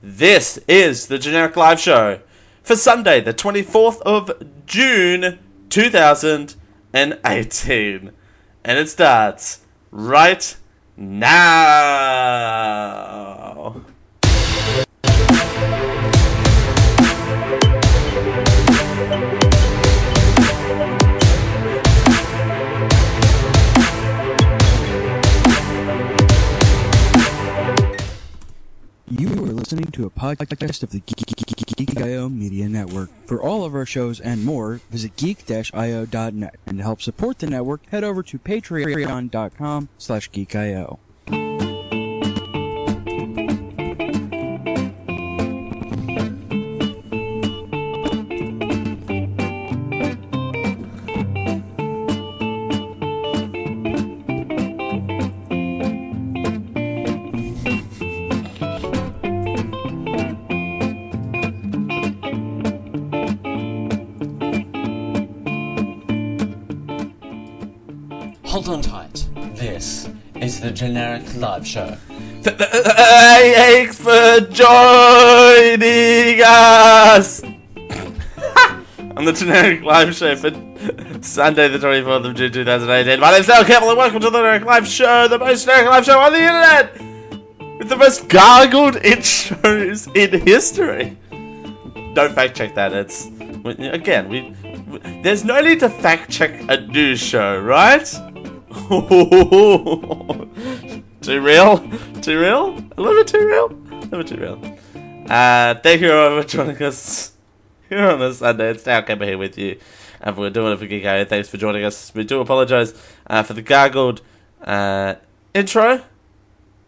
This is the Generic Live Show for Sunday, the 24th of June 2018. And it starts right now. Listening to a podcast of the Geek I/O Media Network. For all of our shows and more, visit geek-io.net. And to help support the network, head over to patreon.com slash geekio. Generic live show. Thanks for joining us on the Generic Live Show for Sunday, the 24th of June 2018. My name's Dale Campbell, and welcome to the Generic Live Show, the most generic live show on the internet with the most gargled intros in history. Don't fact check that. It's again, we, we there's no need to fact check a news show, right? too real? Too real? A little bit too real? A little bit too real. Uh, thank you all for joining us here on this Sunday. It's Dale Kemper here with you. And we're doing it for Geek Out. Thanks for joining us. We do apologise uh, for the gargled uh, intro.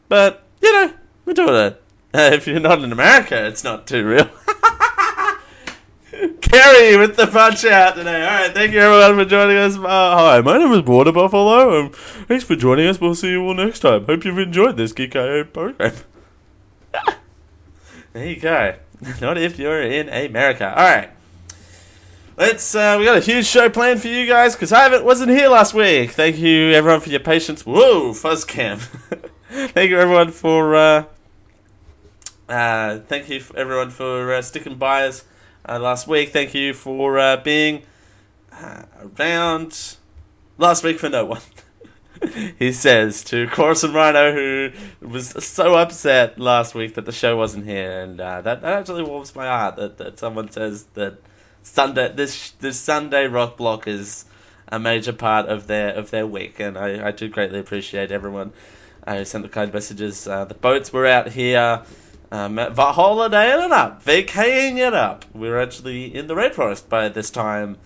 But, you know, we're doing it. Uh, if you're not in America, it's not too real. Kerry with the punch out today. All right, thank you everyone for joining us. Uh, hi, my name is Water Buffalo. Um, thanks for joining us. We'll see you all next time. Hope you've enjoyed this Geek I/O program. there you go. Not if you're in America. All right. Let's. Uh, we got a huge show planned for you guys because Ivan wasn't here last week. Thank you everyone for your patience. Whoa, fuzz cam. thank you everyone for. Uh, uh, thank you everyone for uh, sticking by us uh, last week. Thank you for uh, being uh, around last week for no one. he says to Corson Rhino, who was so upset last week that the show wasn't here, and uh, that, that actually warms my heart that, that someone says that Sunday this this Sunday rock block is a major part of their of their week, and I, I do greatly appreciate everyone uh, who sent the kind messages. Uh, the boats were out here um, holidaying it up, vacating it up. We were actually in the rainforest by this time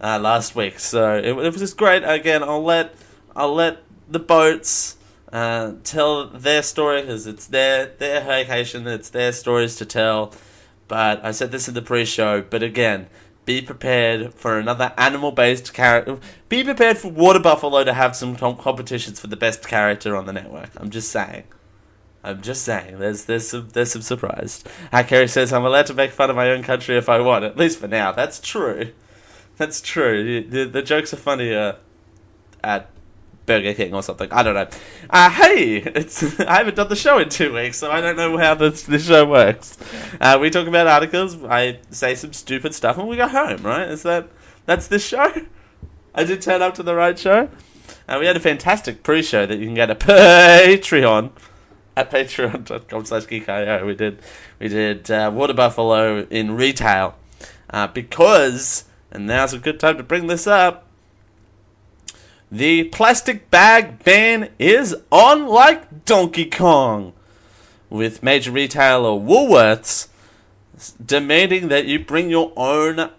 uh, last week, so it, it was just great. Again, I'll let I'll let the boats uh, tell their story because it's their their vacation, it's their stories to tell. But I said this in the pre-show. But again, be prepared for another animal-based character. Be prepared for Water Buffalo to have some com- competitions for the best character on the network. I'm just saying. I'm just saying, there's there's some there's some surprise. How Kerry says I'm allowed to make fun of my own country if I want, at least for now. That's true. That's true. The, the jokes are funnier at Burger King or something. I don't know. Uh, hey, it's I haven't done the show in two weeks, so I don't know how this this show works. Uh, we talk about articles. I say some stupid stuff, and we go home. Right? Is that that's this show? I did turn up to the right show. Uh, we had a fantastic pre-show that you can get a Patreon at patreon.com slash geekio. We did we did uh, Water Buffalo in retail uh, because, and now's a good time to bring this up. The plastic bag ban is on like Donkey Kong, with major retailer Woolworths demanding that you bring your own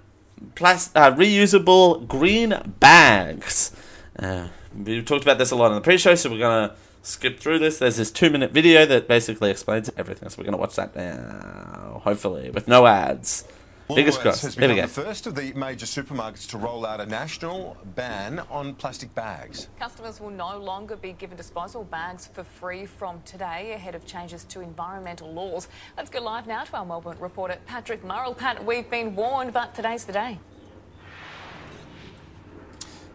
plas- uh, reusable green bags. Uh, we talked about this a lot in the pre-show, so we're gonna skip through this. There's this two-minute video that basically explains everything, so we're gonna watch that now, hopefully with no ads. Biggest Woolworths crossed. has Here we become go. the first of the major supermarkets to roll out a national ban on plastic bags. Customers will no longer be given disposable bags for free from today ahead of changes to environmental laws. Let's go live now to our Melbourne reporter Patrick Murrell. Pat, we've been warned, but today's the day.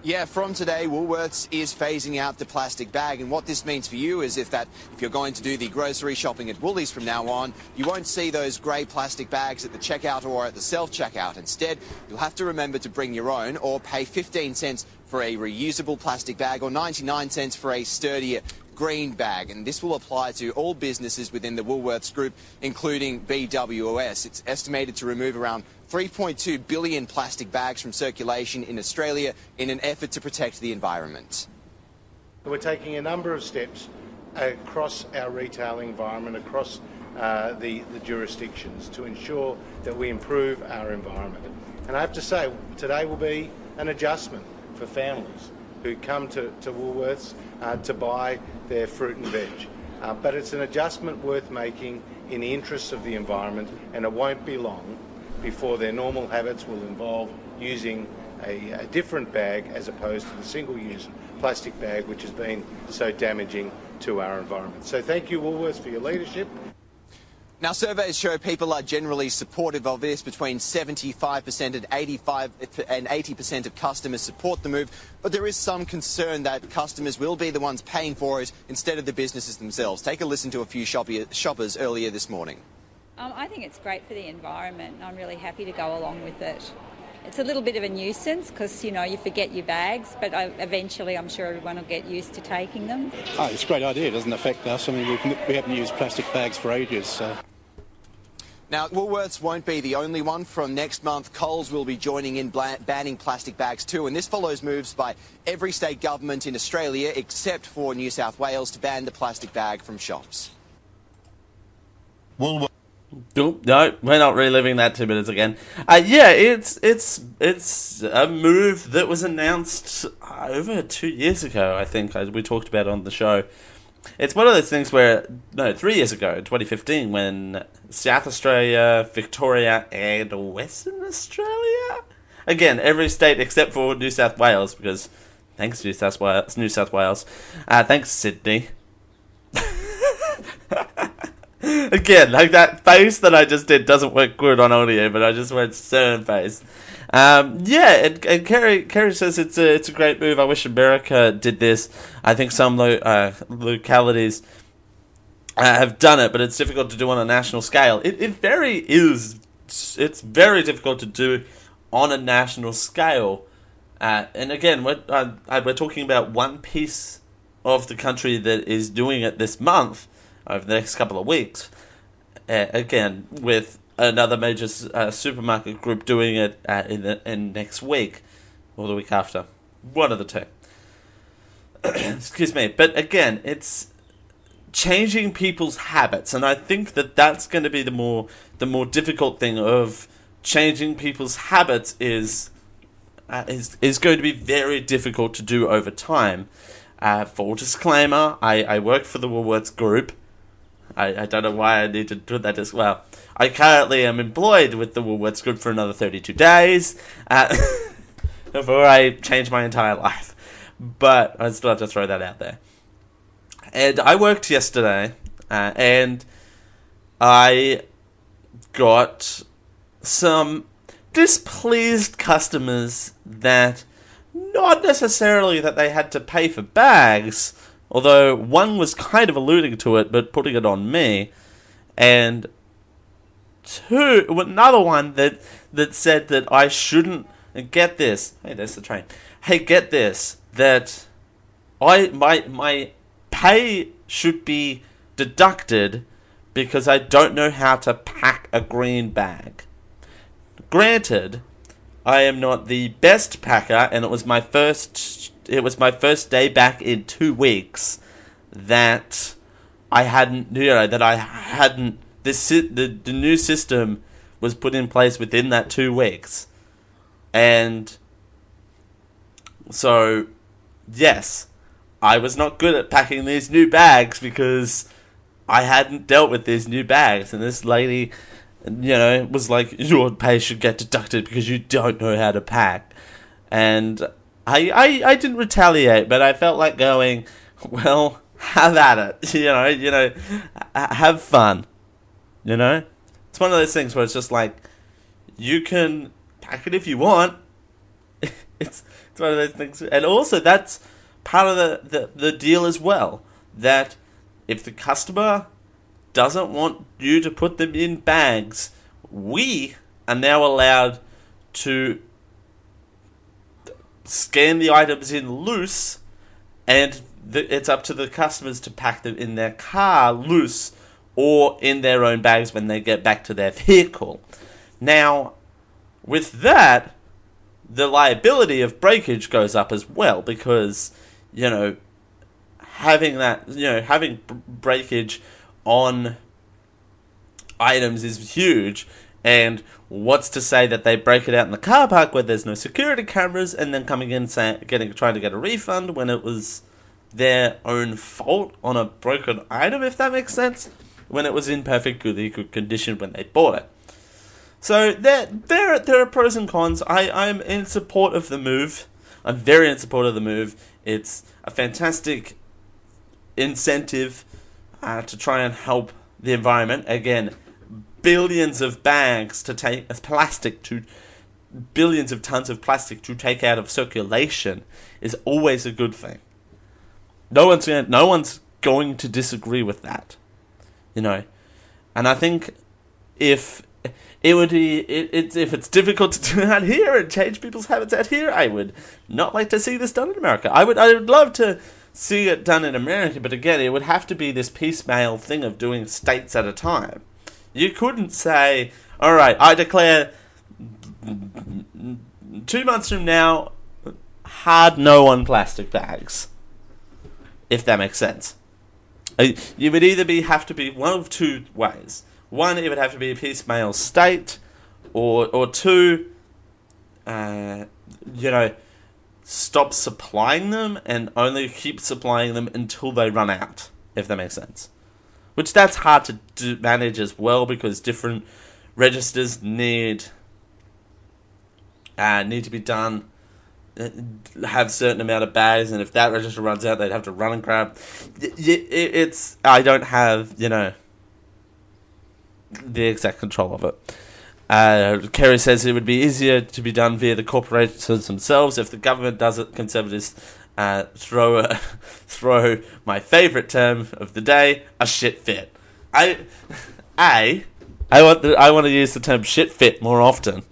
Yeah, from today, Woolworths is phasing out the plastic bag, and what this means for you is if that if you're going to do the grocery shopping at Woolies from now on, you won't see those grey plastic bags at the checkout or at the self-checkout. Instead, you'll have to remember to bring your own or pay 15 cents for a reusable plastic bag or 99 cents for a sturdier green bag, and this will apply to all businesses within the Woolworths Group, including BWS. It's estimated to remove around 3.2 billion plastic bags from circulation in Australia in an effort to protect the environment. We're taking a number of steps across our retail environment, across uh, the, the jurisdictions, to ensure that we improve our environment. And I have to say, today will be an adjustment for families who come to, to Woolworths uh, to buy their fruit and veg. Uh, but it's an adjustment worth making in the interests of the environment, and it won't be long before their normal habits will involve using a, a different bag as opposed to the single use plastic bag, which has been so damaging to our environment. So, thank you, Woolworths, for your leadership. Now, surveys show people are generally supportive of this. Between 75% and 85 and 80% of customers support the move, but there is some concern that customers will be the ones paying for it instead of the businesses themselves. Take a listen to a few shoppers earlier this morning. Um, I think it's great for the environment. I'm really happy to go along with it. It's a little bit of a nuisance because you know you forget your bags, but I, eventually I'm sure everyone will get used to taking them. Oh, it's a great idea. It doesn't affect us. I mean, we, can, we haven't used plastic bags for ages. So. Now, Woolworths won't be the only one. From next month, Coles will be joining in banning plastic bags too, and this follows moves by every state government in Australia except for New South Wales to ban the plastic bag from shops. Woolworths. Nope, no, we're not reliving that two minutes again. Uh, yeah, it's it's it's a move that was announced over two years ago. I think we talked about on the show. It's one of those things where no, three years ago, 2015, when South Australia, Victoria, and Western Australia, again, every state except for New South Wales, because thanks New South Wales, New South Wales, uh, thanks Sydney. Again, like that face that I just did doesn't work good on audio, but I just went stern face. Um, yeah, and, and Kerry, says it's a it's a great move. I wish America did this. I think some lo- uh, localities uh, have done it, but it's difficult to do on a national scale. It, it very is. It's very difficult to do on a national scale. Uh, and again, we're, uh, we're talking about one piece of the country that is doing it this month over the next couple of weeks. Uh, again, with another major uh, supermarket group doing it uh, in the, in next week or the week after, one of the two. Excuse me, but again, it's changing people's habits, and I think that that's going to be the more the more difficult thing of changing people's habits is uh, is is going to be very difficult to do over time. Uh, full disclaimer: I, I work for the Woolworths Group. I, I don't know why I need to do that as well. I currently am employed with the Woolworths Group for another 32 days uh, before I change my entire life. But I still have to throw that out there. And I worked yesterday, uh, and I got some displeased customers that not necessarily that they had to pay for bags, Although one was kind of alluding to it, but putting it on me, and two, another one that that said that I shouldn't get this. Hey, there's the train. Hey, get this. That I my my pay should be deducted because I don't know how to pack a green bag. Granted, I am not the best packer, and it was my first it was my first day back in two weeks that I hadn't you know that I hadn't this the the new system was put in place within that two weeks, and so yes, I was not good at packing these new bags because I hadn't dealt with these new bags, and this lady, you know, was like, "Your pay should get deducted because you don't know how to pack," and I, I, I didn't retaliate, but I felt like going, well, have at it. You know, you know, have fun. You know, it's one of those things where it's just like, you can pack it if you want. It's it's one of those things, and also that's part of the, the, the deal as well. That if the customer doesn't want you to put them in bags, we are now allowed to scan the items in loose, and the, it's up to the customers to pack them in their car loose or in their own bags when they get back to their vehicle. Now, with that, the liability of breakage goes up as well because, you know, having that, you know, having breakage on items is huge. And what's to say that they break it out in the car park where there's no security cameras and then coming in saying, getting trying to get a refund when it was their own fault on a broken item, if that makes sense, when it was in perfect good, condition when they bought it. So there, there, there are pros and cons. I, I'm in support of the move. I'm very in support of the move. It's a fantastic incentive uh, to try and help the environment. Again, billions of bags to take as plastic to billions of tons of plastic to take out of circulation is always a good thing. No one's gonna, no one's going to disagree with that, you know. And I think if it would be it, it's if it's difficult to do that here and change people's habits out here, I would not like to see this done in America. I would I would love to see it done in America, but again, it would have to be this piecemeal thing of doing states at a time. You couldn't say, "All right, I declare two months from now, hard no on plastic bags." If that makes sense, Uh, you would either be have to be one of two ways. One, it would have to be a piecemeal state, or or two, uh, you know, stop supplying them and only keep supplying them until they run out. If that makes sense, which that's hard to do, manage as well because different registers need uh, need to be done. uh, Have certain amount of bags, and if that register runs out, they'd have to run and grab. It's I don't have you know the exact control of it. Uh, Kerry says it would be easier to be done via the corporations themselves. If the government does it, conservatives uh, throw a, throw my favourite term of the day, a shit fit. I, a, I want the, I want to use the term shit fit more often,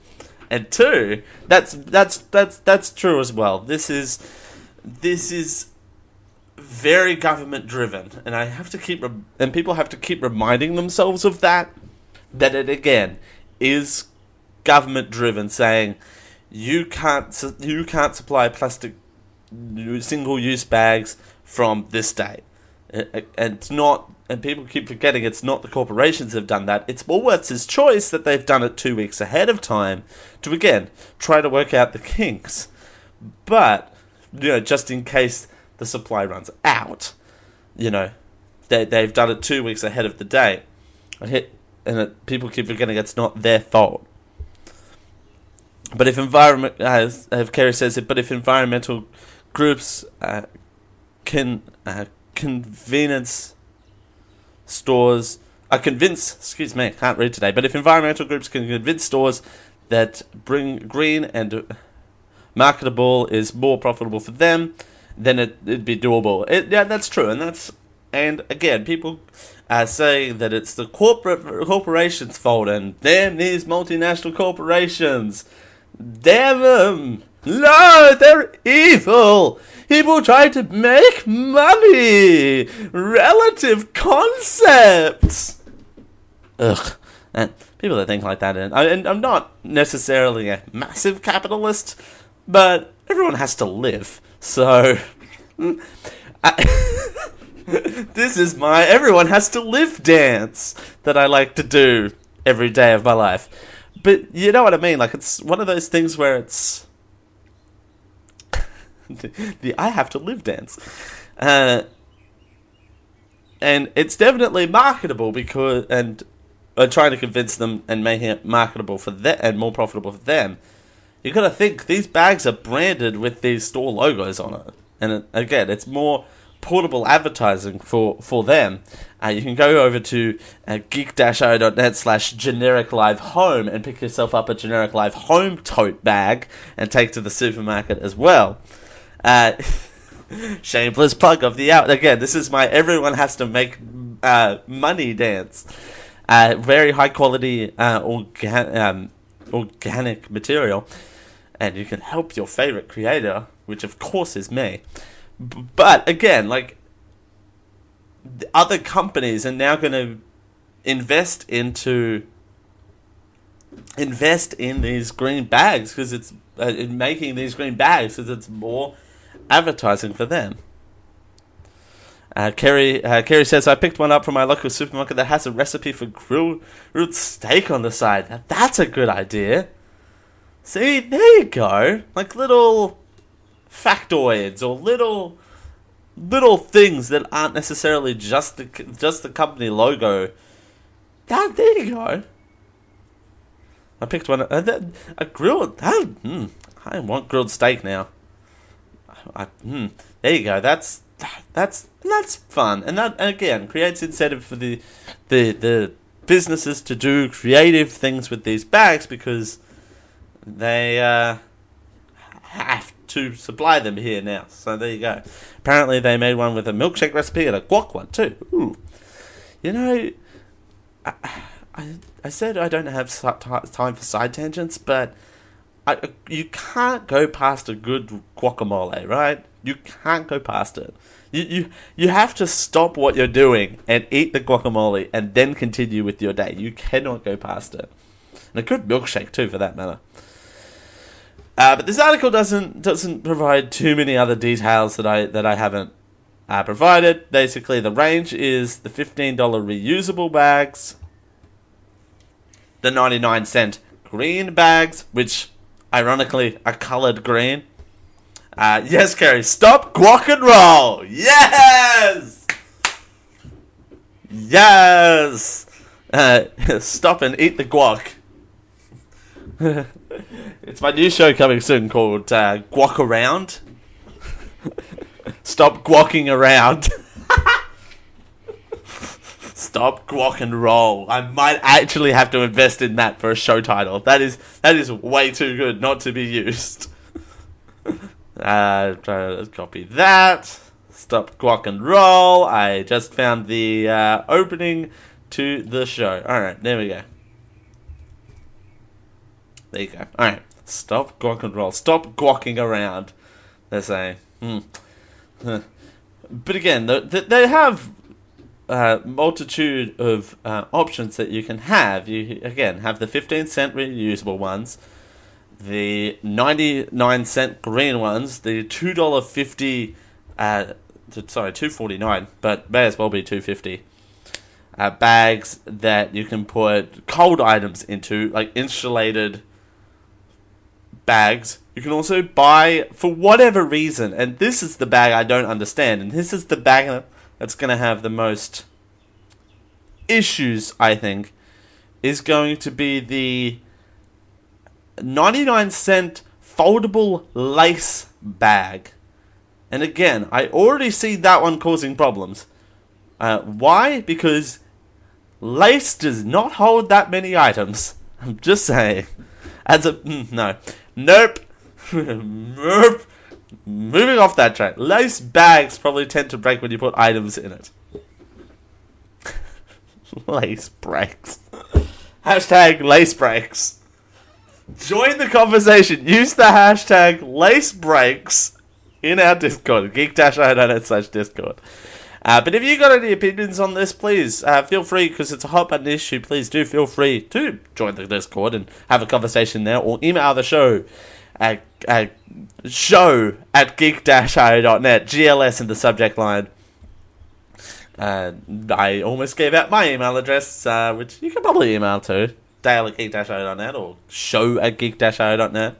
and two, that's that's that's that's true as well. This is this is very government driven, and I have to keep rem- and people have to keep reminding themselves of that. That it again is government driven, saying you can't su- you can't supply plastic single use bags from this date. And it's not, and people keep forgetting it's not the corporations have done that. It's Woolworths' choice that they've done it two weeks ahead of time to again try to work out the kinks. But you know, just in case the supply runs out, you know, they they've done it two weeks ahead of the hit, and it, people keep forgetting it's not their fault. But if environment, as Kerry says it, but if environmental groups uh, can uh, convenience stores, uh, convince, excuse me, I can't read today, but if environmental groups can convince stores that bring green and marketable is more profitable for them, then it, it'd be doable. It, yeah, that's true, and that's and again, people are saying that it's the corporate corporations' fault, and damn these multinational corporations, damn them! No, they're evil. People try to make money. Relative concepts. Ugh. And people that think like that, and, I, and I'm not necessarily a massive capitalist, but everyone has to live. So, hmm, I, this is my everyone has to live dance that I like to do every day of my life. But you know what I mean? Like, it's one of those things where it's. the, I have to live dance. Uh, and it's definitely marketable because. And uh, trying to convince them and making it marketable for them and more profitable for them. You gotta think these bags are branded with these store logos on it, and it, again, it's more portable advertising for, for them, uh, you can go over to uh, geek-io.net slash generic live home and pick yourself up a generic live home tote bag and take to the supermarket as well. Uh, shameless plug of the out again. This is my everyone has to make uh, money dance. Uh, very high quality uh, organ- um, organic material, and you can help your favorite creator, which of course is me. B- but again, like the other companies are now going to invest into invest in these green bags because it's uh, in making these green bags because it's more advertising for them. Uh, Kerry, uh, Kerry says, I picked one up from my local supermarket that has a recipe for grilled, grilled steak on the side. Now, that's a good idea. See, there you go. Like little factoids or little little things that aren't necessarily just the just the company logo. That there you go. I picked one. Uh, that, a grilled. Uh, mm, I want grilled steak now. I, mm, there you go. That's that's that's fun, and that again creates incentive for the the the businesses to do creative things with these bags because they uh, have to supply them here now. So there you go. Apparently, they made one with a milkshake recipe and a guac one too. Ooh. You know, I, I, I said I don't have time for side tangents, but I, you can't go past a good guacamole, right? You can't go past it. You, you you have to stop what you're doing and eat the guacamole and then continue with your day. You cannot go past it. And a good milkshake too, for that matter. Uh, but this article doesn't doesn't provide too many other details that I that I haven't uh, provided. Basically, the range is the fifteen dollar reusable bags, the ninety nine cent green bags, which ironically a coloured green. Uh, yes, Kerry, stop guac and roll. Yes, yes. Uh, stop and eat the guac. it's my new show coming soon called uh, Guac Around. Stop guacking around. Stop guac and roll. I might actually have to invest in that for a show title. That is that is way too good not to be used. uh, copy that. Stop guac and roll. I just found the uh, opening to the show. All right, there we go. There you go. All right, stop guac and roll. Stop guacking around. They're saying. Hmm. But again, they have uh, multitude of uh, options that you can have. You again have the fifteen cent reusable ones, the ninety nine cent green ones, the two dollar fifty, uh, sorry two forty nine, but may as well be two fifty. Uh, bags that you can put cold items into, like insulated bags. You can also buy, for whatever reason, and this is the bag I don't understand, and this is the bag that's going to have the most issues, I think, is going to be the 99 cent foldable lace bag. And again, I already see that one causing problems. Uh, why? Because lace does not hold that many items. I'm just saying. As a. Mm, no. Nope. nope. Moving off that track. Lace bags probably tend to break when you put items in it. lace breaks. hashtag lace breaks. Join the conversation. Use the hashtag lace breaks in our Discord. Geek-io.net slash Discord. Uh, but if you got any opinions on this, please uh, feel free because it's a hot button issue. Please do feel free to join the Discord and have a conversation there, or email the show at, at show at geek-io.net. GLS in the subject line. Uh, I almost gave out my email address, uh, which you can probably email to dale at geek-io.net or show at geek-io.net.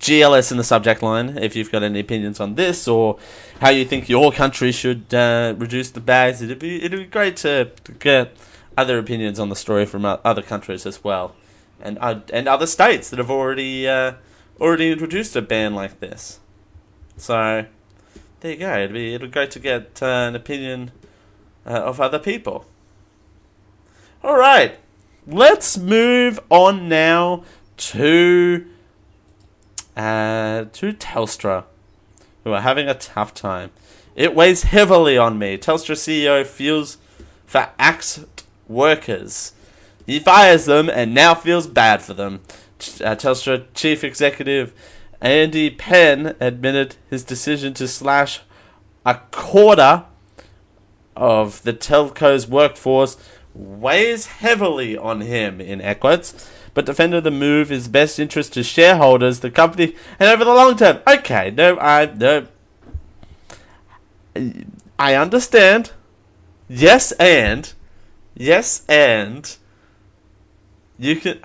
GLS in the subject line if you've got any opinions on this or how you think your country should uh, reduce the bags. It'd be it'd be great to get other opinions on the story from other countries as well, and uh, and other states that have already uh, already introduced a ban like this. So there you go. It'd be it'd be great to get uh, an opinion uh, of other people. All right, let's move on now to uh, to Telstra, who are having a tough time. It weighs heavily on me. Telstra CEO feels for axed workers. He fires them and now feels bad for them. Uh, Telstra chief executive Andy Penn admitted his decision to slash a quarter of the telco's workforce weighs heavily on him in quotes, but defended the move is best interest to shareholders, the company, and over the long term. Okay, no, I no, I understand. Yes, and yes, and you can.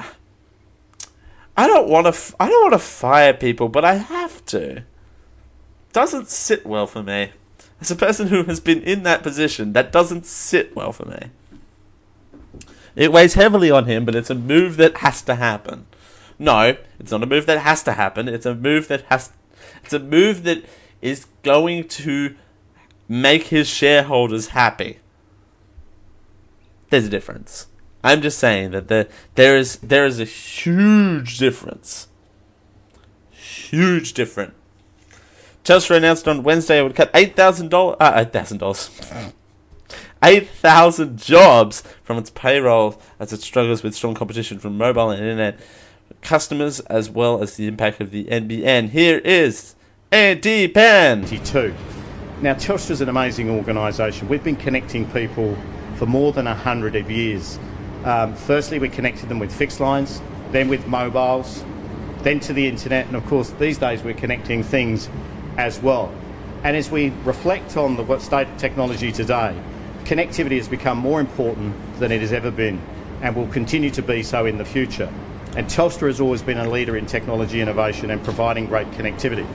I don't want to. F- I don't want to fire people, but I have to. Doesn't sit well for me. As a person who has been in that position, that doesn't sit well for me. It weighs heavily on him, but it's a move that has to happen. No, it's not a move that has to happen. It's a move that has. It's a move that is going to make his shareholders happy. There's a difference. I'm just saying that the, there is there is a huge difference. Huge difference. Telstra announced on Wednesday it would cut eight thousand dollars, uh, eight thousand dollars, eight thousand jobs from its payroll as it struggles with strong competition from mobile and internet customers, as well as the impact of the NBN. Here is Andy Penn. Two. Now, Telstra is an amazing organisation. We've been connecting people for more than a hundred of years. Um, firstly, we connected them with fixed lines, then with mobiles, then to the internet, and of course, these days we're connecting things as well. And as we reflect on the state of technology today, connectivity has become more important than it has ever been and will continue to be so in the future. And Telstra has always been a leader in technology innovation and providing great connectivity.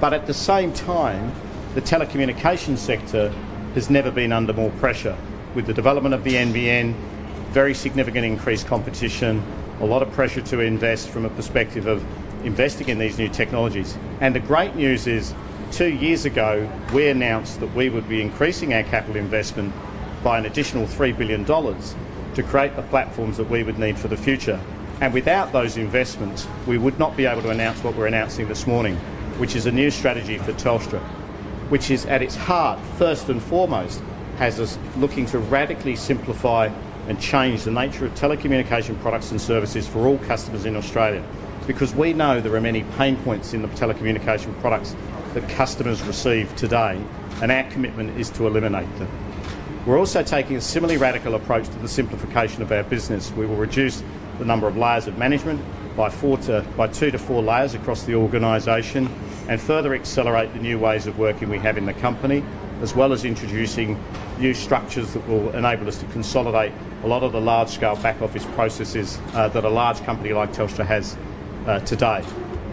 But at the same time, the telecommunications sector has never been under more pressure. With the development of the NBN, very significant increased competition, a lot of pressure to invest from a perspective of investing in these new technologies. And the great news is, two years ago, we announced that we would be increasing our capital investment by an additional $3 billion to create the platforms that we would need for the future. And without those investments, we would not be able to announce what we're announcing this morning, which is a new strategy for Telstra, which is at its heart, first and foremost, has us looking to radically simplify and change the nature of telecommunication products and services for all customers in Australia. Because we know there are many pain points in the telecommunication products that customers receive today, and our commitment is to eliminate them. We're also taking a similarly radical approach to the simplification of our business. We will reduce the number of layers of management by, four to, by two to four layers across the organisation and further accelerate the new ways of working we have in the company, as well as introducing new structures that will enable us to consolidate a lot of the large scale back office processes uh, that a large company like Telstra has uh, today.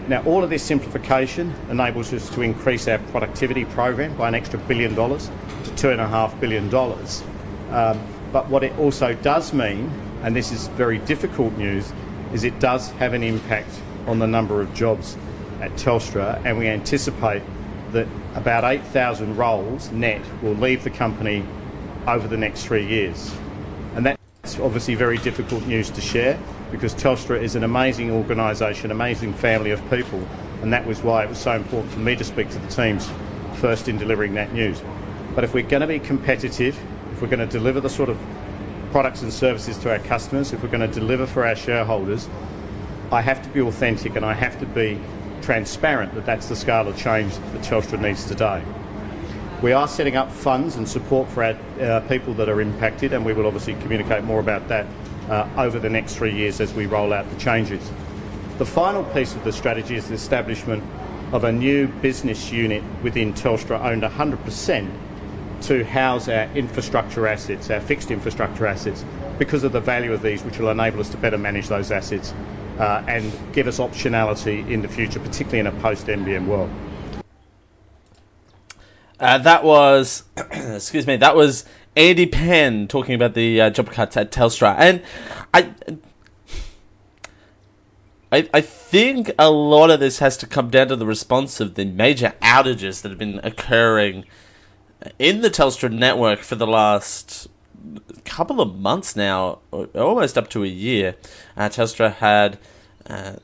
Now, all of this simplification enables us to increase our productivity program by an extra billion dollars to $2.5 billion. Um, but what it also does mean, and this is very difficult news, is it does have an impact on the number of jobs at Telstra, and we anticipate that about 8,000 roles net will leave the company over the next three years. And that's obviously very difficult news to share because Telstra is an amazing organisation, amazing family of people, and that was why it was so important for me to speak to the teams first in delivering that news. But if we're going to be competitive, if we're going to deliver the sort of products and services to our customers, if we're going to deliver for our shareholders, I have to be authentic and I have to be transparent that that's the scale of change that Telstra needs today. We are setting up funds and support for our uh, people that are impacted, and we will obviously communicate more about that uh, over the next three years as we roll out the changes. The final piece of the strategy is the establishment of a new business unit within Telstra owned 100% to house our infrastructure assets, our fixed infrastructure assets, because of the value of these, which will enable us to better manage those assets uh, and give us optionality in the future, particularly in a post NBN world. Uh, that was, excuse me, that was Andy Penn talking about the uh, job cuts at Telstra, and I, I, I think a lot of this has to come down to the response of the major outages that have been occurring in the Telstra network for the last couple of months now, almost up to a year. Uh, Telstra had uh,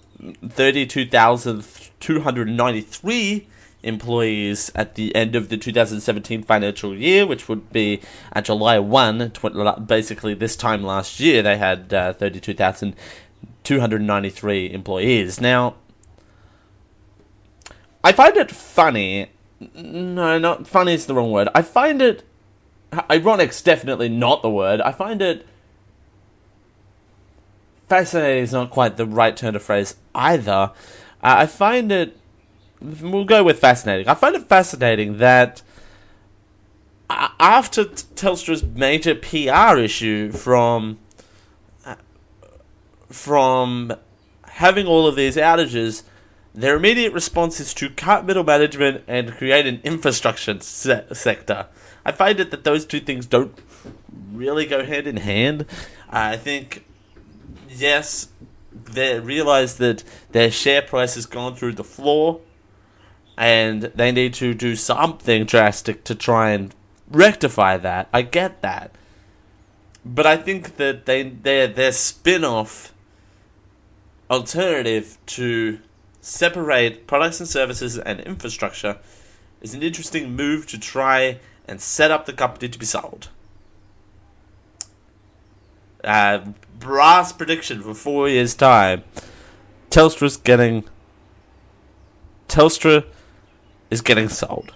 32,293 employees at the end of the 2017 financial year, which would be uh, July 1, tw- basically this time last year, they had uh, 32,293 employees. Now, I find it funny. No, not funny is the wrong word. I find it. Ironic's definitely not the word. I find it. Fascinating is not quite the right turn of phrase either. Uh, I find it we'll go with fascinating. I find it fascinating that after Telstra's major PR issue from from having all of these outages, their immediate response is to cut middle management and create an infrastructure se- sector. I find it that those two things don't really go hand in hand. I think, yes, they realize that their share price has gone through the floor and they need to do something drastic to try and rectify that. I get that. But I think that they their their spin-off alternative to separate products and services and infrastructure is an interesting move to try and set up the company to be sold. Uh, brass prediction for four years' time. Telstra's getting Telstra is getting sold.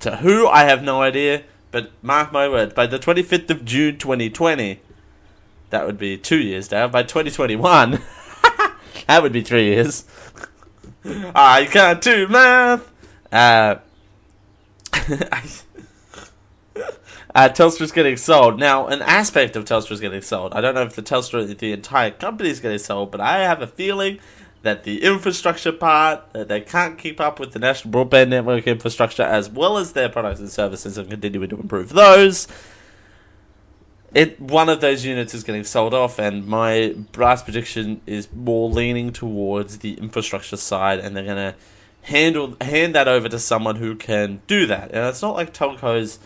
To who, I have no idea, but mark my words, by the 25th of June 2020, that would be two years now, by 2021, that would be three years. I can't do math! Uh, uh, Telstra's getting sold. Now, an aspect of Telstra's getting sold. I don't know if the Telstra, the entire company is getting sold, but I have a feeling that the infrastructure part that they can't keep up with the national broadband network infrastructure as well as their products and services and continuing to improve those. It one of those units is getting sold off, and my brass prediction is more leaning towards the infrastructure side, and they're gonna handle hand that over to someone who can do that. And it's not like telcos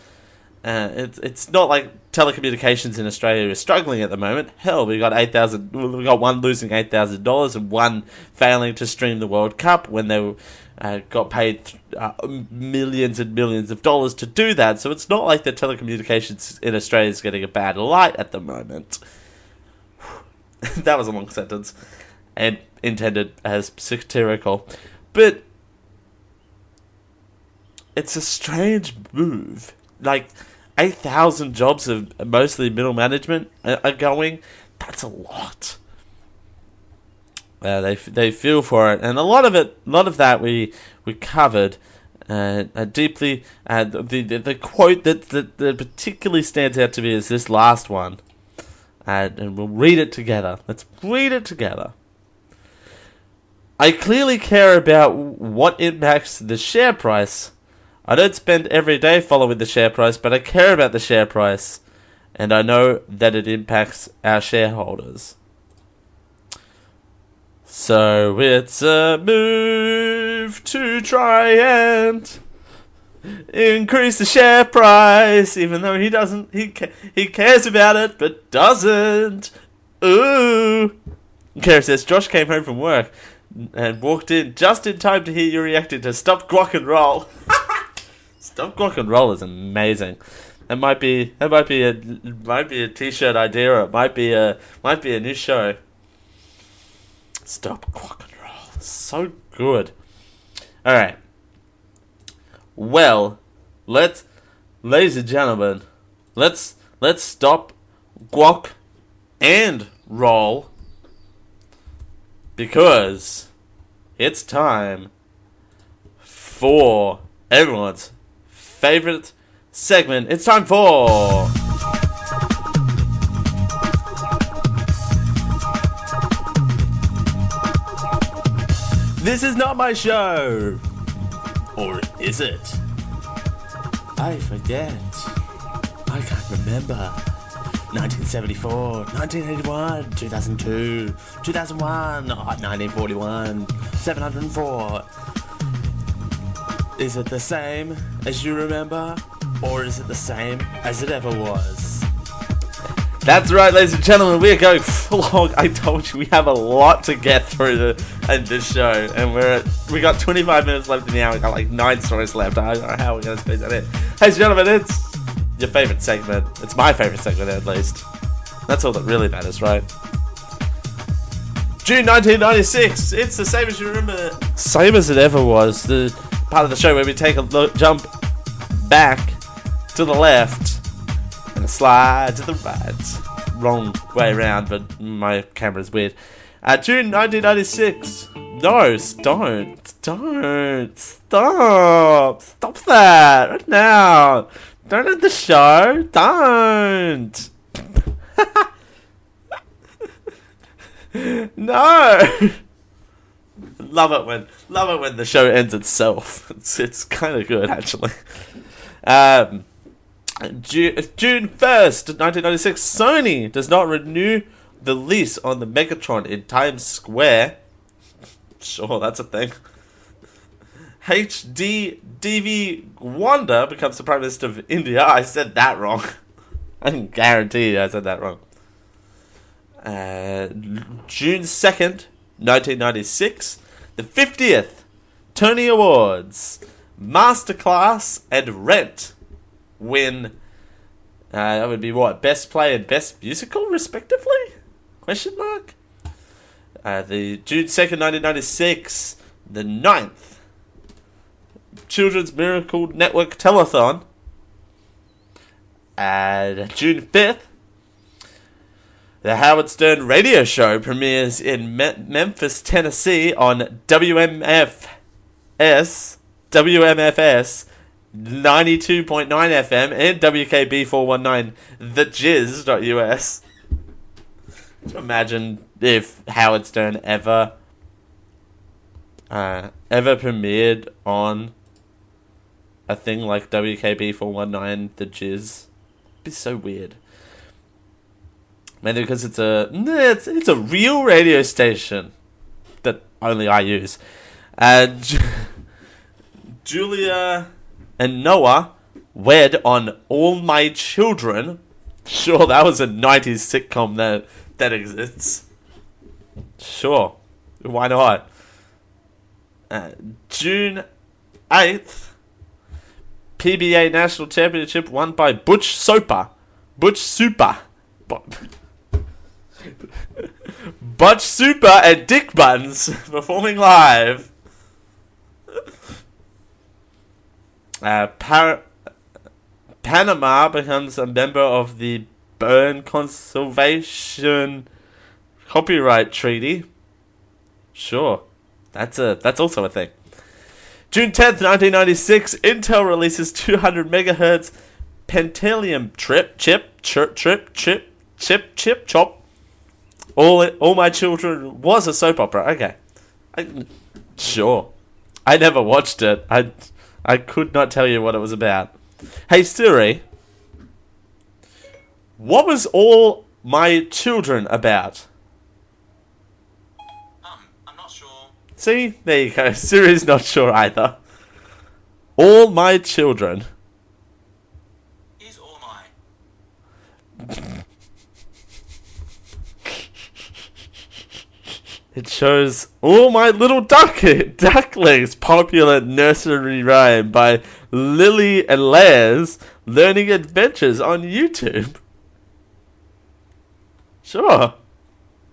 uh, it's it's not like telecommunications in Australia is struggling at the moment. Hell, we got eight thousand. We got one losing eight thousand dollars and one failing to stream the World Cup when they uh, got paid uh, millions and millions of dollars to do that. So it's not like the telecommunications in Australia is getting a bad light at the moment. that was a long sentence, and intended as satirical, but it's a strange move. Like 8,000 jobs of mostly middle management are going. That's a lot. Uh, they they feel for it, and a lot of it, a lot of that we we covered uh, uh, deeply. Uh, the, the the quote that, that that particularly stands out to me is this last one, uh, and we'll read it together. Let's read it together. I clearly care about what impacts the share price I don't spend every day following the share price, but I care about the share price, and I know that it impacts our shareholders. So it's a move to try and increase the share price, even though he doesn't. He he cares about it, but doesn't. Ooh. Kara says Josh came home from work and walked in just in time to hear you reacting to "Stop Guac and Roll." Stop Rock and Roll is amazing. It might be that might be a might be a t-shirt idea or it might be a might be a new show. Stop Rock and Roll. So good. Alright. Well, let's ladies and gentlemen, let's let's stop guac and roll because it's time for everyone's favorite segment. It's time for. This is not my show! Or is it? I forget. I can't remember. 1974, 1981, 2002, 2001, 1941, 704. Is it the same as you remember, or is it the same as it ever was? That's right, ladies and gentlemen, we are going long. I told you we have a lot to get through the, in this show, and we're at, we got 25 minutes left in the hour. We got like nine stories left. I don't know how we're going to squeeze that in. Ladies and gentlemen, it's your favorite segment. It's my favorite segment, at least. That's all that really matters, right? June 1996. It's the same as you remember. Same as it ever was. The part of the show where we take a look, jump back to the left and slide to the right. Wrong way around, but my camera's weird. Uh, June 1996. No, don't. Don't. Stop. Stop that. Right now. Don't end the show. Don't. no. love it when love it when the show ends itself. It's it's kind of good actually. Um, June June first, nineteen ninety six. Sony does not renew the lease on the Megatron in Times Square. Sure, that's a thing. HD DV Wanda becomes the Prime Minister of India. I said that wrong. I can guarantee you I said that wrong. Uh, June 2nd, 1996, the 50th Tony Awards, Masterclass and Rent win. Uh, that would be what? Best Play and Best Musical, respectively? Question mark? Uh, the June 2nd, 1996, the 9th Children's Miracle Network Telethon. And June 5th, the Howard Stern radio show premieres in Me- Memphis, Tennessee on WMFS, WMFS 92.9 FM and WKB 419, the jizz.us. Imagine if Howard Stern ever, uh, ever premiered on a thing like WKB 419, the jizz. It'd be so weird. Mainly because it's a it's it's a real radio station that only I use. And Ju- Julia and Noah wed on All My Children. Sure, that was a '90s sitcom that that exists. Sure, why not? Uh, June eighth, PBA National Championship won by Butch Soper. Butch Super. Bu- Butch Super and Dick Buns performing live. Uh, Par- Panama becomes a member of the Berne Conservation Copyright Treaty. Sure, that's a that's also a thing. June tenth, nineteen ninety six, Intel releases two hundred megahertz Pentium trip chip chip trip chip chip chip chop. All all my children was a soap opera. Okay, I, sure. I never watched it. I I could not tell you what it was about. Hey Siri, what was all my children about? Um, I'm not sure. See, there you go. Siri's not sure either. All my children. Is all my. It shows all my little duck ducklings popular nursery rhyme by Lily and Lairs learning adventures on YouTube. Sure.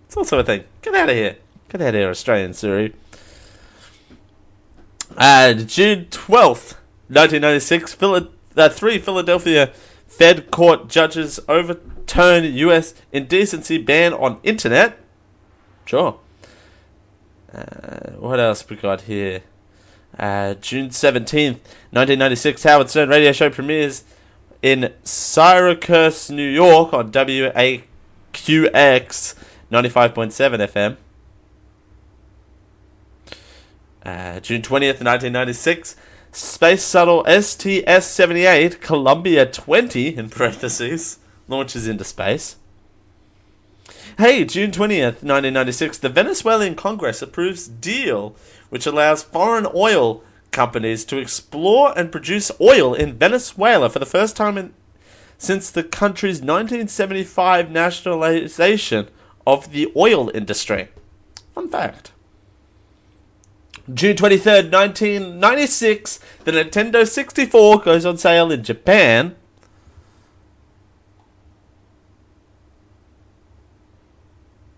It's also a thing. Get out of here. Get out of here, Australian Siri. And June 12th, 1996, Phila- uh, three Philadelphia Fed court judges overturn U.S. indecency ban on internet. Sure. Uh, what else we got here? Uh, June 17th, 1996, Howard Stern radio show premieres in Syracuse, New York on WAQX 95.7 FM. Uh, June 20th, 1996, Space Shuttle STS 78, Columbia 20, in parentheses. launches into space. Hey, June 20th, 1996, the Venezuelan Congress approves deal which allows foreign oil companies to explore and produce oil in Venezuela for the first time in, since the country's 1975 nationalization of the oil industry. Fun fact. June 23rd, 1996, the Nintendo 64 goes on sale in Japan.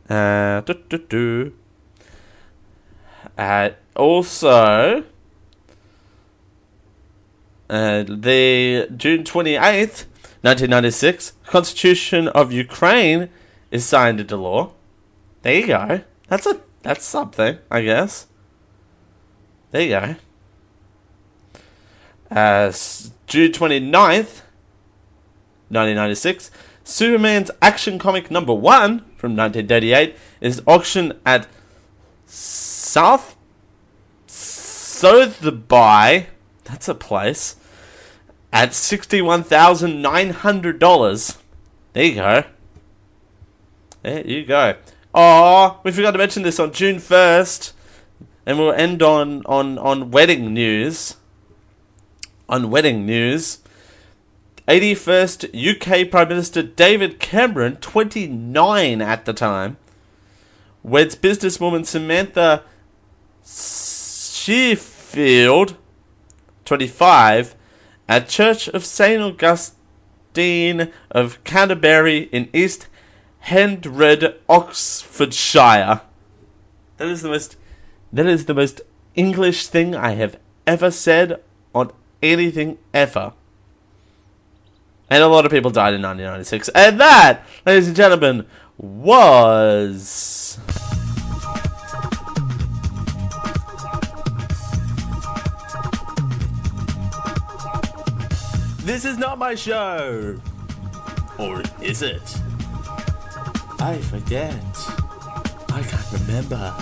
Uh, doo, doo, doo. Uh, also, uh, the June 28th, 1996, Constitution of Ukraine is signed into law. There you go. That's a that's something, I guess. There you go. Uh, June 29th, 1996, Superman's Action Comic number 1 from 1938 is auctioned at South Sotheby's, that's a place, at $61,900. There you go. There you go. Oh, we forgot to mention this on June 1st. And we'll end on, on, on wedding news. On wedding news. 81st UK Prime Minister David Cameron, 29 at the time, weds businesswoman Samantha Sheffield, 25, at Church of St. Augustine of Canterbury in East Hendred, Oxfordshire. That is the most that is the most English thing I have ever said on anything ever. And a lot of people died in 1996. And that, ladies and gentlemen, was. This is not my show! Or is it? I forget. I can't remember.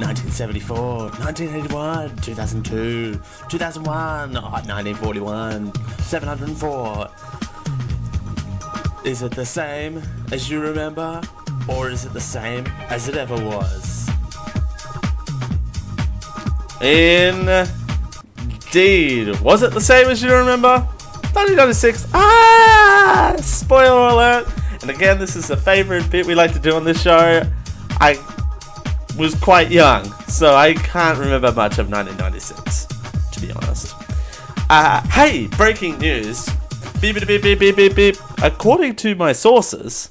1974, 1981, 2002, 2001, oh, 1941, 704. Is it the same as you remember? Or is it the same as it ever was? Indeed. Was it the same as you remember? 1996. Ah! Spoiler alert. And again, this is a favorite bit we like to do on this show. I was quite young, so I can't remember much of 1996, to be honest. Uh, hey, breaking news. Beep, beep, beep, beep, beep, beep. According to my sources,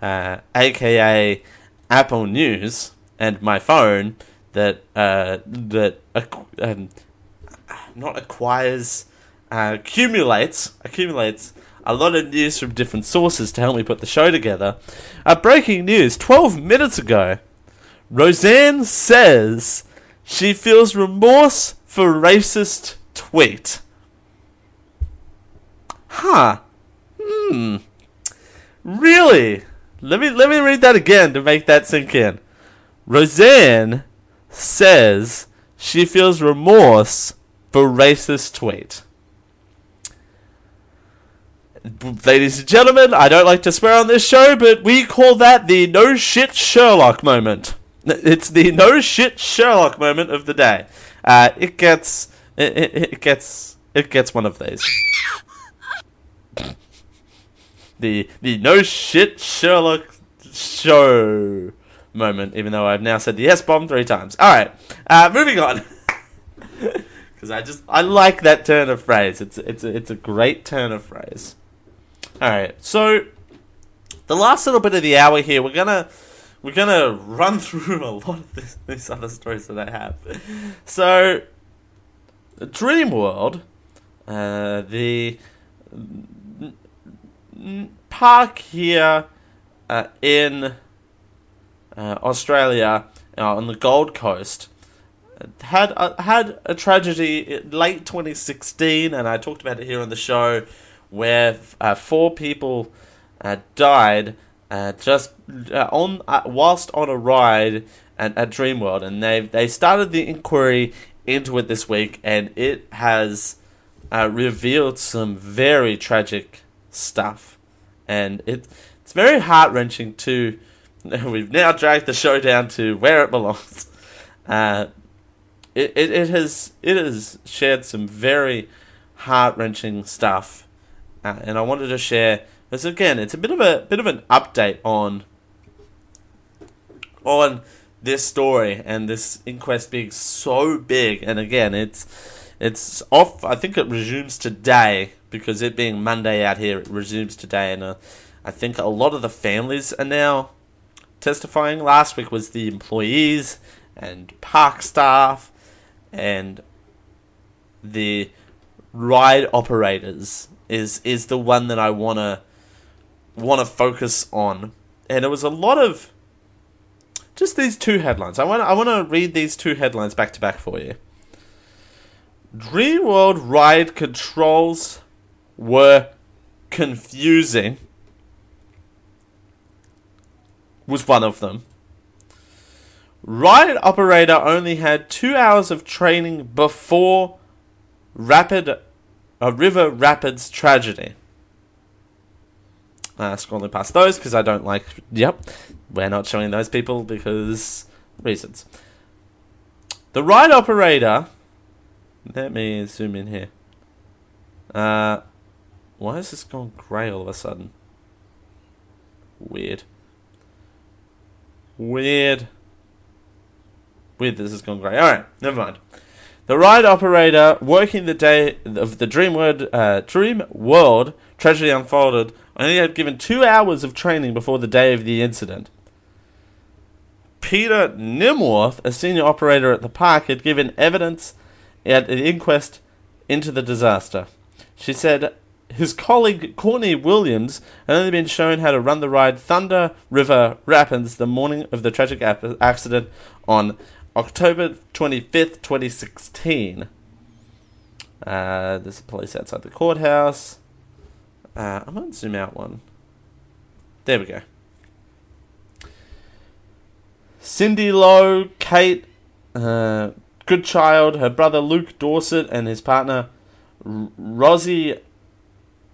uh, aka Apple News and my phone, that uh, that um, not acquires, uh, accumulates accumulates a lot of news from different sources to help me put the show together. Uh, breaking news: twelve minutes ago, Roseanne says she feels remorse for racist tweet. Huh. Hmm. Really? Let me let me read that again to make that sink in. Roseanne says she feels remorse for racist tweet. Ladies and gentlemen, I don't like to swear on this show, but we call that the no shit Sherlock moment. It's the no shit Sherlock moment of the day. Uh, it gets it, it, it gets it gets one of these. The the no shit Sherlock show moment. Even though I've now said the S bomb three times. All right, uh, moving on. Because I just I like that turn of phrase. It's it's a, it's a great turn of phrase. All right, so the last little bit of the hour here, we're gonna we're gonna run through a lot of this, these other stories that I have. So, Dreamworld, uh, the park here uh, in uh, Australia uh, on the Gold Coast. Had a, had a tragedy late 2016, and I talked about it here on the show, where uh, four people uh, died uh, just on whilst on a ride at, at Dreamworld, and they they started the inquiry into it this week, and it has revealed some very tragic stuff, and it it's very heart wrenching to. We've now dragged the show down to where it belongs. Uh, it, it, it has it has shared some very heart wrenching stuff, uh, and I wanted to share this again. It's a bit of a bit of an update on on this story and this inquest being so big. And again, it's it's off. I think it resumes today because it being Monday out here, it resumes today, and uh, I think a lot of the families are now testifying. Last week was the employees and park staff and the ride operators is is the one that I wanna wanna focus on. And it was a lot of just these two headlines. I want I want to read these two headlines back to back for you. Dreamworld ride controls were confusing. Was one of them. Ride operator only had two hours of training before rapid, a river rapids tragedy. Uh, scrolling past those because I don't like. Yep, we're not showing those people because reasons. The ride operator. Let me zoom in here. Uh, why is this gone grey all of a sudden? Weird. Weird. Weird this has gone grey. Alright, never mind. The ride operator working the day of the Dreamworld, uh, Dreamworld tragedy unfolded only had given two hours of training before the day of the incident. Peter Nimworth, a senior operator at the park, had given evidence at the inquest into the disaster. She said his colleague Courtney Williams had only been shown how to run the ride Thunder River Rapids the morning of the tragic accident on October 25th, 2016. Uh, there's police outside the courthouse. Uh, I might zoom out one. There we go. Cindy Low, Kate, uh, Goodchild, her brother Luke Dorsett, and his partner R-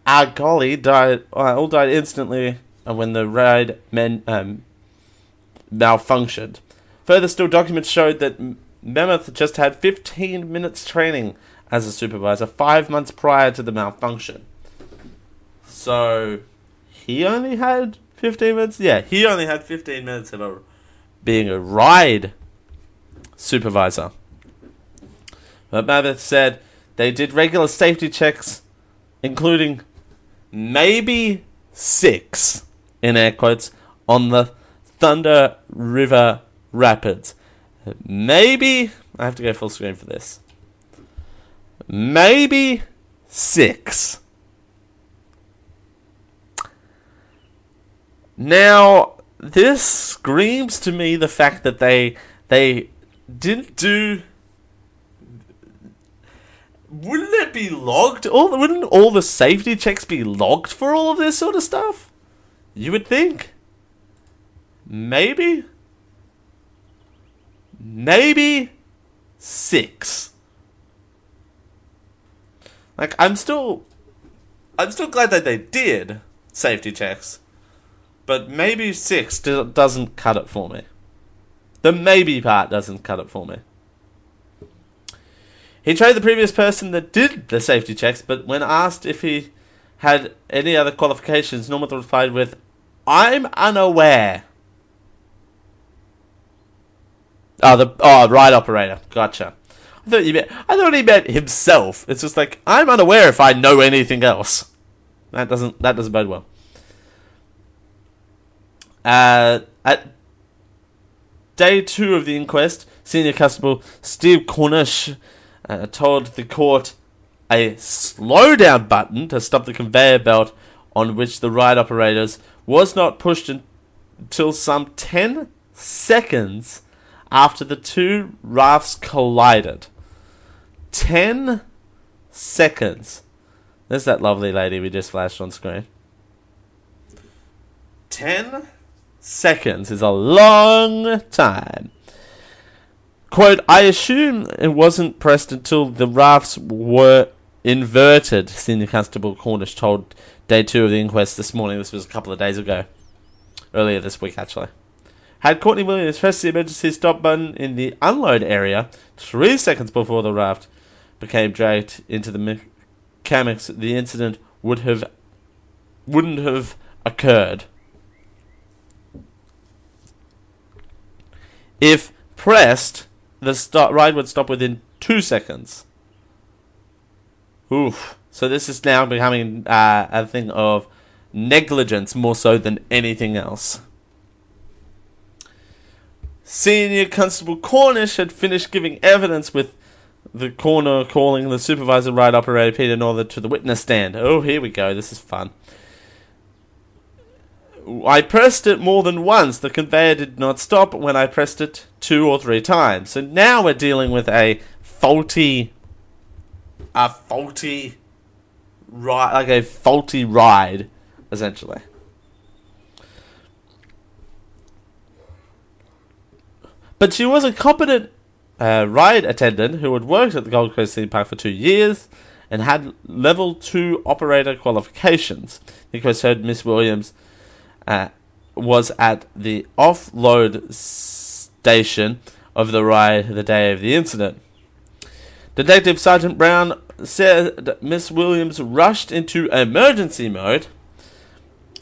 Roozi Araghi, died. Uh, all died instantly when the ride men, um, malfunctioned. Further still, documents showed that Mammoth just had 15 minutes training as a supervisor five months prior to the malfunction. So, he only had 15 minutes? Yeah, he only had 15 minutes of a, being a ride supervisor. But Mammoth said they did regular safety checks, including maybe six, in air quotes, on the Thunder River Rapids. Maybe I have to go full screen for this. Maybe six. Now, this screams to me the fact that they they didn't do. Wouldn't it be logged? All wouldn't all the safety checks be logged for all of this sort of stuff? You would think. Maybe maybe six. Like I'm still, I'm still glad that they did safety checks, but maybe six doesn't cut it for me. The maybe part doesn't cut it for me. He tried the previous person that did the safety checks, but when asked if he had any other qualifications, Norman replied with, "I'm unaware." Oh, the oh ride operator. Gotcha. I thought you meant. I thought he meant himself. It's just like I'm unaware if I know anything else. That doesn't. That doesn't bode well. Uh, at day two of the inquest, senior constable Steve Cornish uh, told the court a slowdown button to stop the conveyor belt on which the ride operators was not pushed until some ten seconds after the two rafts collided. Ten seconds. There's that lovely lady we just flashed on screen. Ten seconds is a long time. Quote, I assume it wasn't pressed until the rafts were inverted, Senior Constable Cornish told day two of the inquest this morning. This was a couple of days ago, earlier this week actually. Had Courtney Williams pressed the emergency stop button in the unload area three seconds before the raft became dragged into the mechanics, the incident would have wouldn't have occurred. If pressed, the ride would stop within two seconds. Oof. So this is now becoming uh, a thing of negligence more so than anything else. Senior Constable Cornish had finished giving evidence with the coroner calling the supervisor ride operator Peter Northern to the witness stand. Oh, here we go. This is fun. I pressed it more than once. The conveyor did not stop when I pressed it two or three times. So now we're dealing with a faulty, a faulty ride, like a faulty ride, essentially. But she was a competent uh, ride attendant who had worked at the Gold Coast Theme Park for two years and had level two operator qualifications. Because heard Miss Williams uh, was at the offload station of the ride the day of the incident. Detective Sergeant Brown said Miss Williams rushed into emergency mode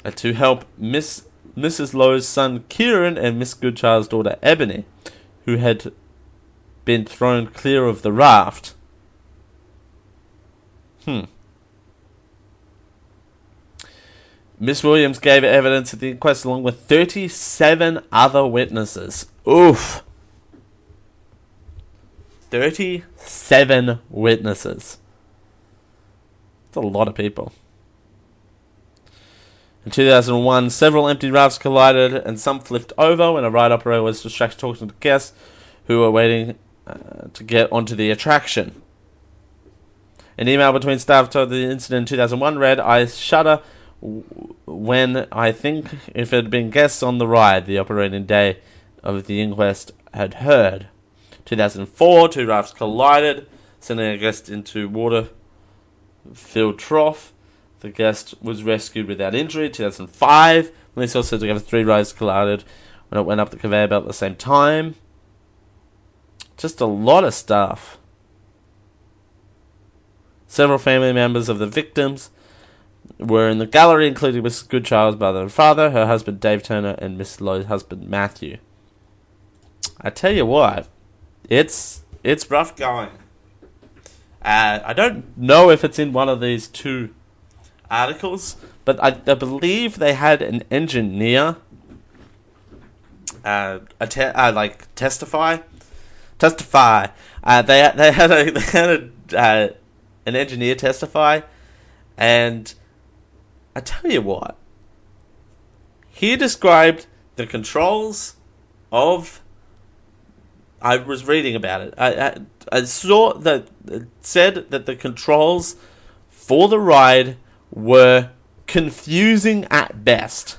uh, to help Miss Mrs. Low's son Kieran and Miss Goodchild's daughter Ebony, who had been thrown clear of the raft. Hmm. Miss Williams gave evidence at the inquest along with 37 other witnesses. Oof. 37 witnesses. That's a lot of people. In 2001, several empty rafts collided and some flipped over when a ride operator was distracted talking to guests who were waiting uh, to get onto the attraction. An email between staff told the incident in 2001 read, I shudder when I think if it had been guests on the ride the operating day of the inquest had heard. 2004, two rafts collided, sending a guest into water filled trough. The guest was rescued without injury. 2005, police also said together three rides collided when it went up the conveyor belt at the same time. Just a lot of stuff. Several family members of the victims were in the gallery, including Mrs. Goodchild's mother and father, her husband Dave Turner, and Miss Low's husband Matthew. I tell you what, it's it's rough going. Uh, I don't know if it's in one of these two articles, but I, I believe they had an engineer uh, te- uh, like testify, testify. Uh, they they had a they had a, uh, an engineer testify, and I tell you what, he described the controls of. I was reading about it. I, I, I saw that it said that the controls for the ride were confusing at best.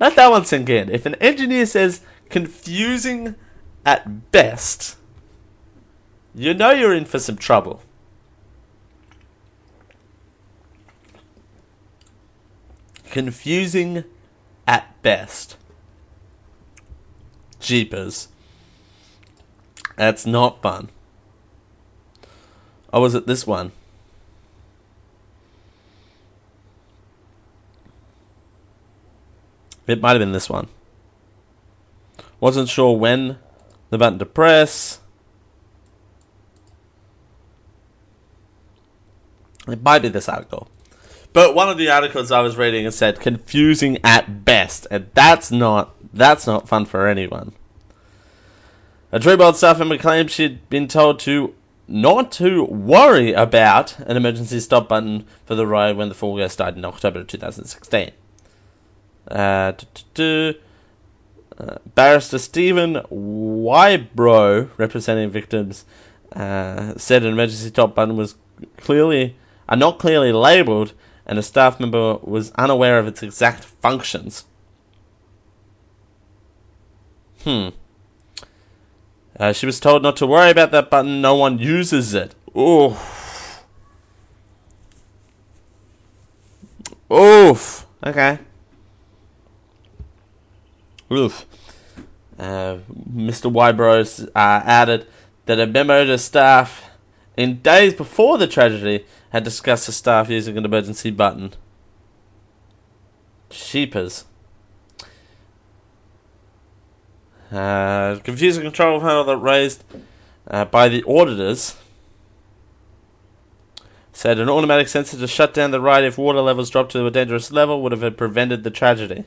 Let that one sink in. If an engineer says confusing at best, you know you're in for some trouble. Confusing at best. Jeepers. That's not fun. I was at this one? It might have been this one. Wasn't sure when the button to press. It might be this article. But one of the articles I was reading said confusing at best, and that's not that's not fun for anyone. A Dreamworld staff member claimed she'd been told to not to worry about an emergency stop button for the ride when the four guests died in October 2016. Uh, uh, Barrister Stephen Whybrow, representing victims, uh, said an emergency stop button was clearly, uh, not clearly labelled, and a staff member was unaware of its exact functions. Hmm. Uh, she was told not to worry about that button. No one uses it. Oh. Oof. Okay. Oof. Uh, Mr. Whybrow's uh, added that a memo to staff in days before the tragedy had discussed the staff using an emergency button. Sheepers. Uh, confusing control panel that raised uh, by the auditors said an automatic sensor to shut down the ride if water levels dropped to a dangerous level would have prevented the tragedy.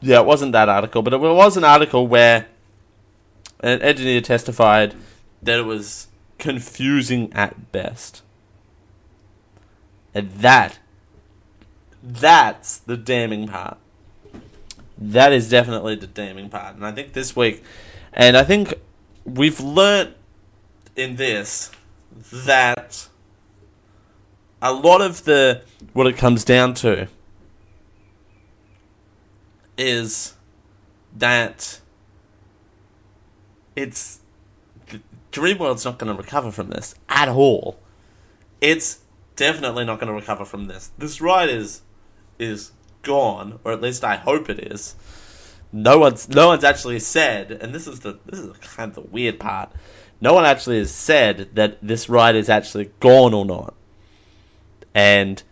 Yeah, it wasn't that article, but it was an article where an engineer testified that it was confusing at best. And that, that's the damning part. That is definitely the damning part. And I think this week, and I think we've learnt in this that a lot of the, what it comes down to is that it's Dreamworld's not going to recover from this at all. It's definitely not going to recover from this. This ride is is gone, or at least I hope it is. No one's no one's actually said, and this is the this is kind of the weird part. No one actually has said that this ride is actually gone or not, and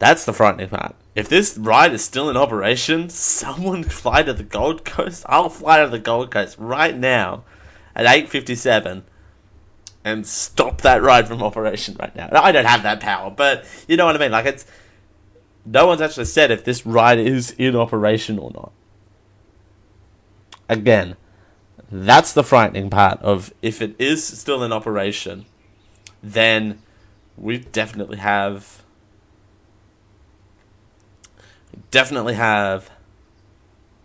that's the frightening part. If this ride is still in operation, someone fly to the Gold Coast. I'll fly to the Gold Coast right now at 8.57 and stop that ride from operation right now. I don't have that power, but you know what I mean? Like, it's... No one's actually said if this ride is in operation or not. Again, that's the frightening part of if it is still in operation, then we definitely have definitely have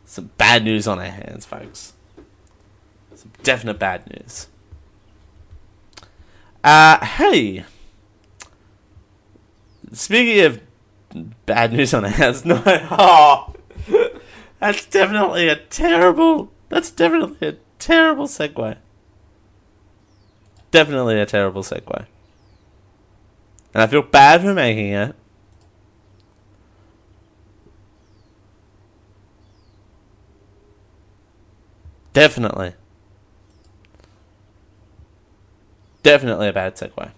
some bad news on our hands, folks. Some definite bad news. Uh, hey. Speaking of bad news on hands, no, oh, that's definitely a terrible. That's definitely a terrible segue. Definitely a terrible segue. And I feel bad for making it. Definitely. Definitely a bad segue.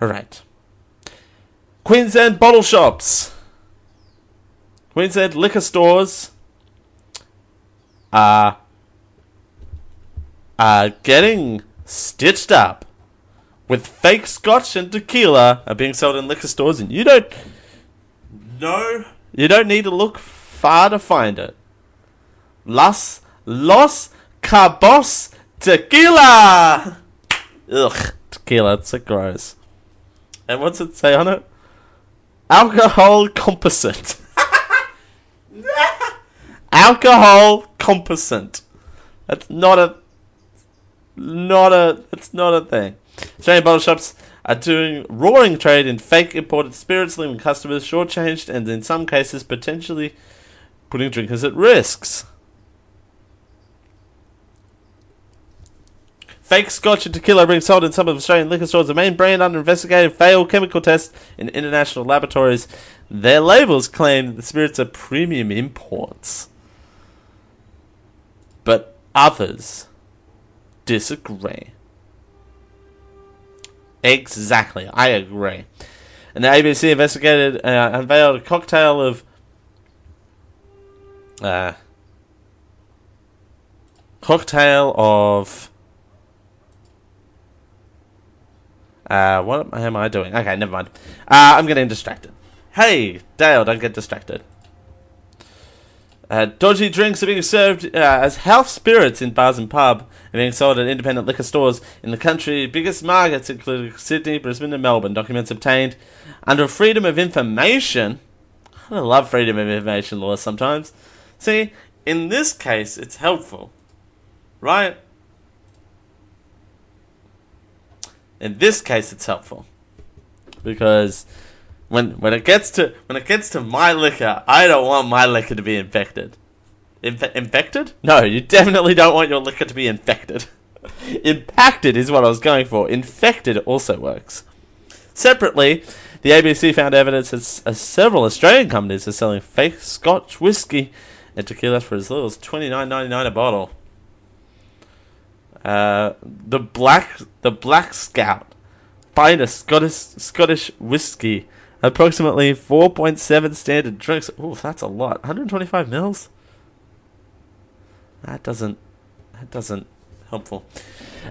Alright. Queensland bottle shops. Queensland liquor stores are, are getting stitched up with fake scotch and tequila are being sold in liquor stores and you don't no you don't need to look far to find it. Las Los Cabos Tequila. Ugh, tequila. It's so gross. And what's it say on it? Alcohol composite. Alcohol composite. That's not a. Not a. It's not a thing. Australian bottle shops are doing roaring trade in fake imported spirits, leaving customers shortchanged and in some cases potentially putting drinkers at risks. Fake scotch and tequila being sold in some of Australian liquor stores. The main brand under investigation failed chemical tests in international laboratories. Their labels claim the spirits are premium imports. But others disagree. Exactly, I agree. And the ABC investigated uh, unveiled a cocktail of uh, cocktail of Uh, what am I doing? Okay, never mind. Uh, I'm getting distracted. Hey, Dale, don't get distracted. Uh, dodgy drinks are being served uh, as health spirits in bars and pub and being sold at independent liquor stores in the country. Biggest markets include Sydney, Brisbane, and Melbourne. Documents obtained under freedom of information. I love freedom of information laws sometimes. See, in this case, it's helpful, right? In this case, it's helpful because when when it gets to when it gets to my liquor, I don't want my liquor to be infected. Inf- infected? No, you definitely don't want your liquor to be infected. Impacted is what I was going for. Infected also works. Separately, the ABC found evidence that uh, several Australian companies are selling fake Scotch whiskey and tequila for as little as twenty nine ninety nine a bottle. Uh, the black the Black Scout, finest Scottish Scottish whiskey, approximately four point seven standard drinks. Ooh, that's a lot. One hundred twenty five mils. That doesn't that doesn't helpful.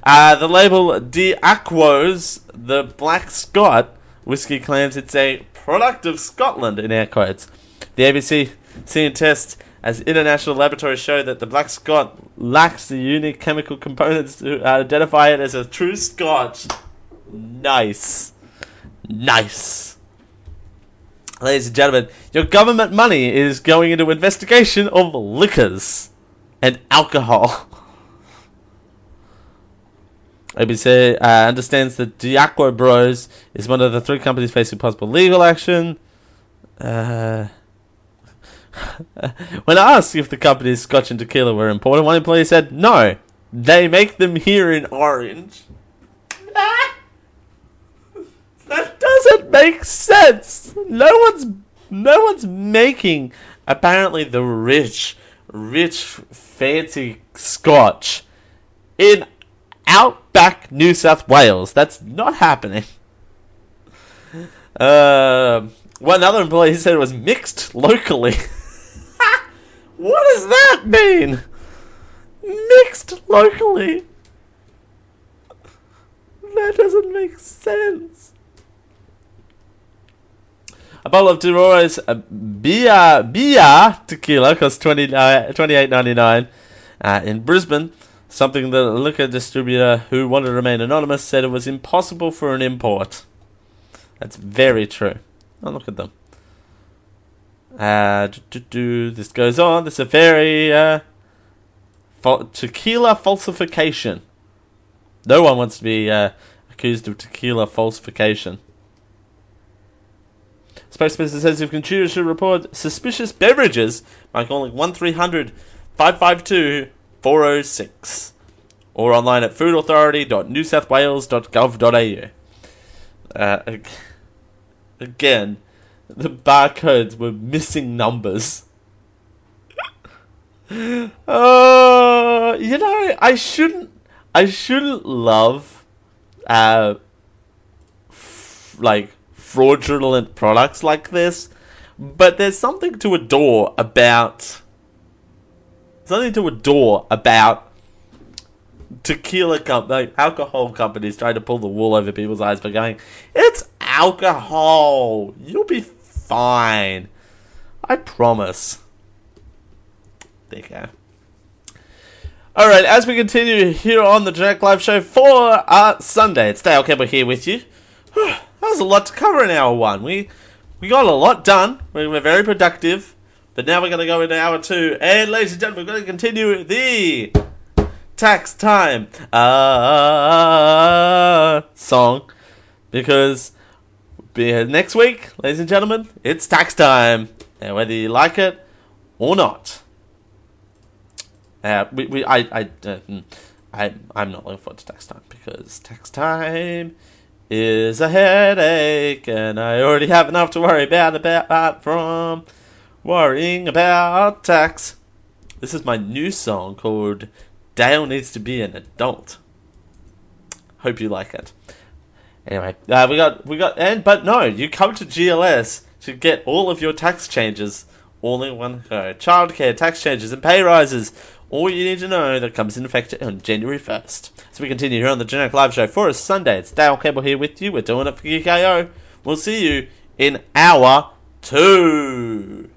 Uh, the label De Aquos, the Black Scot whiskey claims it's a product of Scotland in air quotes. The ABC seen tests as international laboratories show that the Black Scot lacks the unique chemical components to identify it as a true Scotch. Nice. Nice. Ladies and gentlemen, your government money is going into investigation of liquors and alcohol. ABC uh, understands that Diaco Bros is one of the three companies facing possible legal action. Uh, when I asked if the company's scotch and tequila were imported, one employee said, No, they make them here in Orange. that doesn't make sense. No one's no one's making apparently the rich, rich, fancy scotch in outback New South Wales. That's not happening. Uh, one other employee said it was mixed locally. What does that mean? Mixed locally? That doesn't make sense. A bottle of Dolores uh, Bia Bia tequila costs twenty twenty eight ninety nine uh, in Brisbane. Something that a liquor distributor who wanted to remain anonymous said it was impossible for an import. That's very true. Oh, look at them. Uh. This goes on. This is a very uh, fal- tequila falsification. No one wants to be uh, accused of tequila falsification. Spokesperson says if consumers should report suspicious beverages by calling 1300 552 406 or online at foodauthority.newsouthwales.gov.au. Uh, again, the barcodes were missing numbers. Oh, you know, I shouldn't. I shouldn't love, uh, f- like fraudulent products like this, but there's something to adore about. Something to adore about tequila com- like alcohol companies trying to pull the wool over people's eyes by going, "It's alcohol. You'll be fine. I promise." There you go. All right, as we continue here on the Jack Live Show for uh, Sunday, it's Dale Kemper here with you. that was a lot to cover in hour one. We we got a lot done. We were very productive, but now we're going to go into hour two. And ladies and gentlemen, we're going to continue the tax time uh, song because be- here next week, ladies and gentlemen, it's tax time, and whether you like it or not. Uh, we, we, I, I, uh, mm, I, I'm not looking forward to tax time because tax time is a headache, and I already have enough to worry about about from worrying about tax. This is my new song called "Dale Needs to Be an Adult." Hope you like it. Anyway, uh, we got we got and but no, you come to GLS to get all of your tax changes all in one go. Childcare, tax changes, and pay rises. All you need to know that comes in effect on January 1st. So we continue here on the Generic Live Show for a Sunday. It's Dale Cable here with you. We're doing it for Geek I/O. We'll see you in hour two.